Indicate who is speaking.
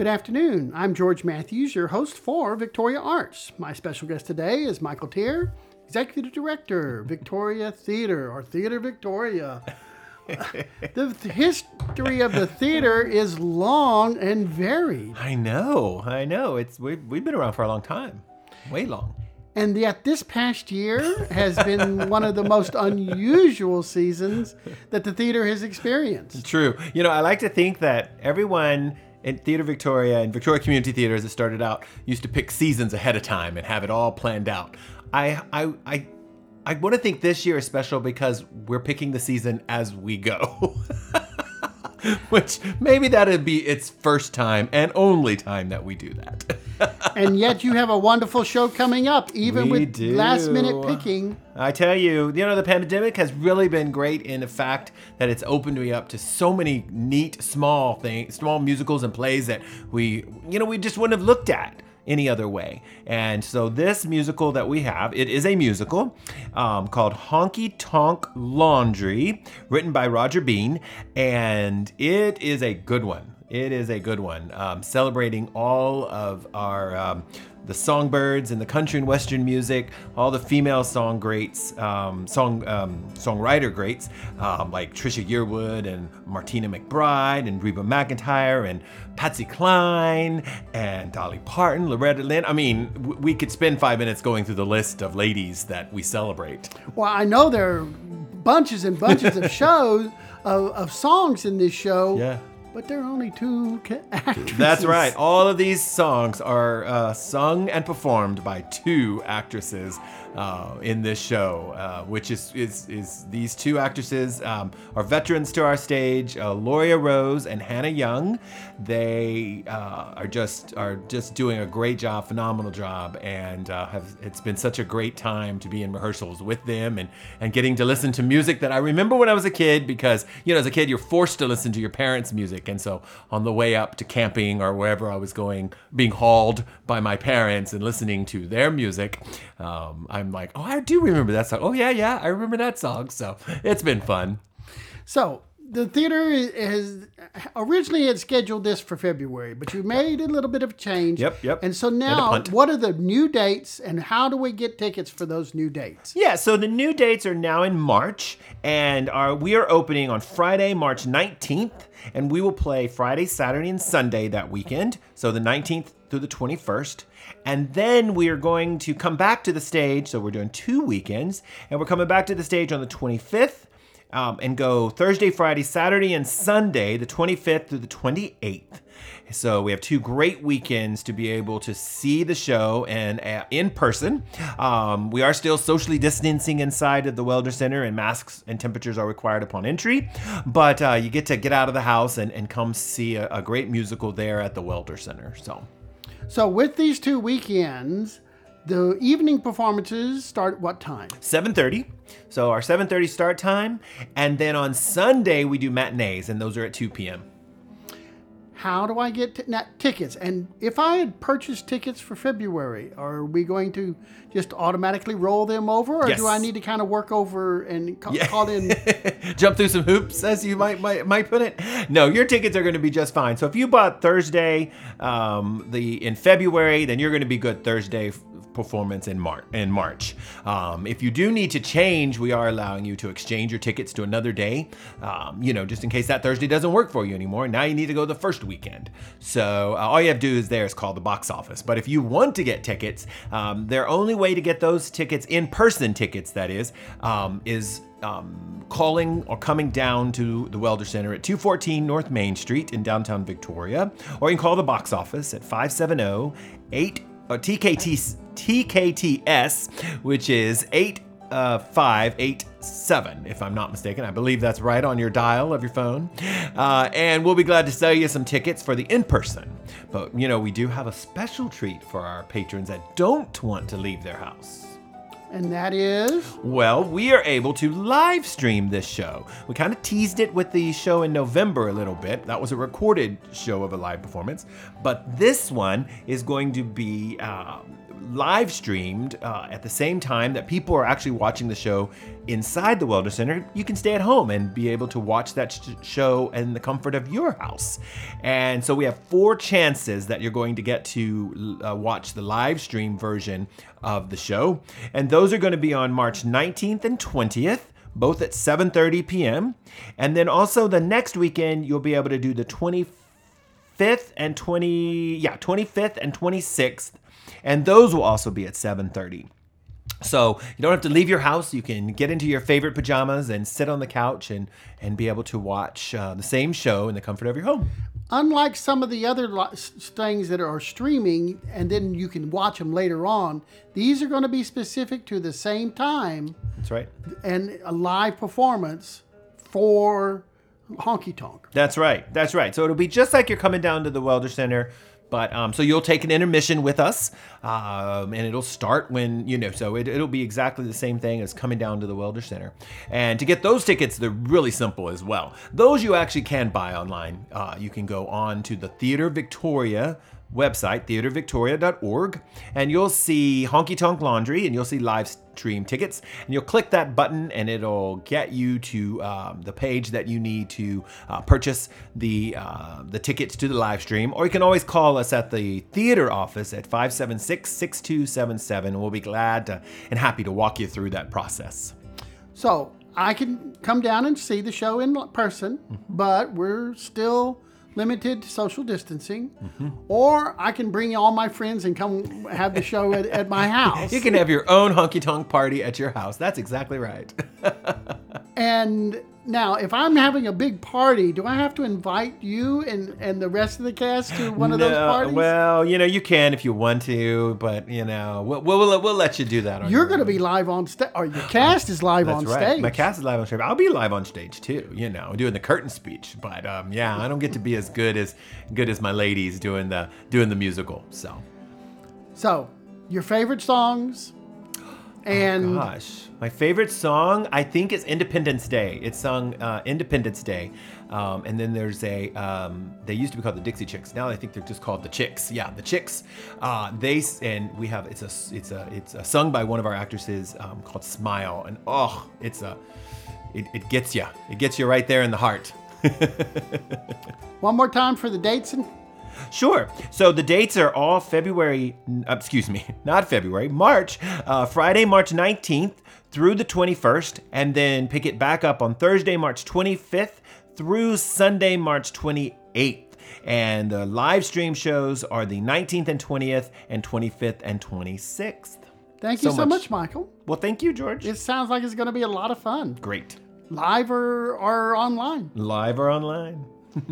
Speaker 1: Good afternoon. I'm George Matthews, your host for Victoria Arts. My special guest today is Michael Tier, Executive Director, Victoria Theater, or Theater Victoria. the history of the theater is long and varied.
Speaker 2: I know, I know. It's we've, we've been around for a long time, way long.
Speaker 1: And yet, this past year has been one of the most unusual seasons that the theater has experienced.
Speaker 2: True. You know, I like to think that everyone in Theater Victoria and Victoria Community Theater, as it started out, used to pick seasons ahead of time and have it all planned out. I, I, I, I want to think this year is special because we're picking the season as we go. Which maybe that'd be its first time and only time that we do that.
Speaker 1: and yet you have a wonderful show coming up, even
Speaker 2: We
Speaker 1: with
Speaker 2: do.
Speaker 1: last minute picking.
Speaker 2: I tell you, you know, the pandemic has really been great in the fact that it's opened me up to so many neat, small things, small musicals and plays that we, you know, we just wouldn't have looked at any other way. And so this musical that we have, it is a musical um, called Honky Tonk Laundry, written by Roger Bean, and it is a good one. It is a good one, um, celebrating all of our um, the songbirds and the country and western music, all the female song greats, um, song um, songwriter greats um, like Trisha Yearwood and Martina McBride and Reba McEntire and Patsy Cline and Dolly Parton, Loretta Lynn. I mean, w- we could spend five minutes going through the list of ladies that we celebrate.
Speaker 1: Well, I know there are bunches and bunches of shows of, of songs in this show.
Speaker 2: Yeah.
Speaker 1: But there are only two actresses.
Speaker 2: That's right. All of these songs are uh, sung and performed by two actresses uh, in this show, uh, which is, is is these two actresses um, are veterans to our stage, uh, Loria Rose and Hannah Young. They uh, are just are just doing a great job, phenomenal job, and uh, have it's been such a great time to be in rehearsals with them and and getting to listen to music that I remember when I was a kid because you know as a kid you're forced to listen to your parents' music, and so on the way up to camping or wherever I was going, being hauled by my parents and listening to their music, um, I'm like, oh, I do remember that song. Oh yeah, yeah, I remember that song. So it's been fun.
Speaker 1: So the theater has originally had scheduled this for February, but you made a little bit of a change.
Speaker 2: Yep, yep.
Speaker 1: And so now, what are the new dates, and how do we get tickets for those new dates?
Speaker 2: Yeah, so the new dates are now in March, and are we are opening on Friday, March 19th, and we will play Friday, Saturday, and Sunday that weekend. So the 19th through the 21st. And then we are going to come back to the stage. So we're doing two weekends, and we're coming back to the stage on the 25th. Um, and go Thursday, Friday, Saturday, and Sunday, the 25th through the 28th. So we have two great weekends to be able to see the show and uh, in person. Um, we are still socially distancing inside of the Welder Center, and masks and temperatures are required upon entry. But uh, you get to get out of the house and, and come see a, a great musical there at the Welder Center. So
Speaker 1: So with these two weekends, the evening performances start what time?
Speaker 2: 7:30. So our 7:30 start time, and then on Sunday we do matinees, and those are at 2 p.m.
Speaker 1: How do I get t- tickets? And if I had purchased tickets for February, are we going to just automatically roll them over, or
Speaker 2: Yes.
Speaker 1: do I need to kind of work over and ca-
Speaker 2: Yeah.
Speaker 1: call in?
Speaker 2: jump through some hoops, as you might might, might put it. No, your tickets are going to be just fine. So if you bought Thursday, um, the in February, then you're going to be good Thursday performance in March. In March, um, if you do need to change, we are allowing you to exchange your tickets to another day. Um, you know, just in case that Thursday doesn't work for you anymore. Now you need to go the first weekend. So uh, all you have to do is there is call the box office. But if you want to get tickets, um, their only way to get those tickets, in person tickets, that is, um, is um, calling or coming down to the Welder Center at 214 North Main Street in downtown Victoria, or you can call the box office at 570 8 uh, TKT, TKTS, which is 8 uh, 587, if I'm not mistaken. I believe that's right on your dial of your phone. Uh, and we'll be glad to sell you some tickets for the in person. But, you know, we do have a special treat for our patrons that don't want to leave their house.
Speaker 1: and that is
Speaker 2: Well, we are able to live stream this show. We kind of teased it with the show in November a little bit. That was a recorded show of a live performance. But this one is going to be uh, live streamed uh, at the same time that people are actually watching the show inside the Welder Center. You can stay at home and be able to watch that sh- show in the comfort of your house. And so we have four chances that you're going to get to uh, watch the live stream version of the show, and those are going to be on March 19th and 20th both at 7:30 p.m. And then also the next weekend you'll be able to do the 25th and 20 yeah, 25th and 26th. And those will also be at 7:30. So you don't have to leave your house. You can get into your favorite pajamas and sit on the couch and and be able to watch uh, the same show in the comfort of your home.
Speaker 1: Unlike some of the other things that are streaming and then you can watch them later on, these are going to be specific to the same time
Speaker 2: That's right.
Speaker 1: and a live performance for Honky Tonk.
Speaker 2: That's right. That's right. So it'll be just like you're coming down to the Welder Center, but um, so you'll take an intermission with us, um, and it'll start when you know. So it, it'll be exactly the same thing as coming down to the Welder Center. And to get those tickets, they're really simple as well. Those you actually can buy online. Uh, you can go on to the Theater Victoria website, theatervictoria.org, and you'll see Honky Tonk Laundry and you'll see live stream tickets. And you'll click that button and it'll get you to um, the page that you need to uh, purchase the, uh, the tickets to the live stream. Or you can always call us at the theater office at 576 6277. We'll be glad to, and happy to walk you through that process.
Speaker 1: So I can come down and see the show in person, but we're still limited social distancing. Or I can bring all my friends and come have the show at, at my house.
Speaker 2: You can have your own honky tonk party at your house. That's exactly right.
Speaker 1: And now, if I'm having a big party, do I have to invite you and, and the rest of the cast to one of those
Speaker 2: No,
Speaker 1: parties?
Speaker 2: Well, you know, you can if you want to, but you know, we'll we'll, we'll let you do that.
Speaker 1: You're
Speaker 2: your
Speaker 1: going to be live on stage, or your cast is live
Speaker 2: That's
Speaker 1: on
Speaker 2: right.
Speaker 1: stage.
Speaker 2: My cast is live on stage. I'll be live on stage too. You know, doing the curtain speech. But um, yeah, I don't get to be as good as good as my ladies doing the doing the musical. So,
Speaker 1: So, your favorite songs, and
Speaker 2: gosh, my favorite song I think is Independence Day. It's sung uh, Independence Day, um, and then there's a um, they used to be called the Dixie Chicks. Now I think they're just called the Chicks. Yeah, the Chicks. Uh, they and we have it's a it's a it's a sung by one of our actresses um, called Smile, and oh, it's a it, it gets you. It gets you right there in the heart.
Speaker 1: one more time for the dates and
Speaker 2: Sure. So the dates are all February, uh, excuse me, not February, March, uh, Friday, March 19th through the 21st, and then pick it back up on Thursday, March 25th through Sunday, March 28th. And the live stream shows are the 19th and 20th, and 25th and 26th.
Speaker 1: Thank you
Speaker 2: So
Speaker 1: so,
Speaker 2: much.
Speaker 1: much. Michael.
Speaker 2: Well, thank you, George.
Speaker 1: It sounds like it's going to be a lot of fun,
Speaker 2: Great.
Speaker 1: live or, or online.
Speaker 2: Live or online.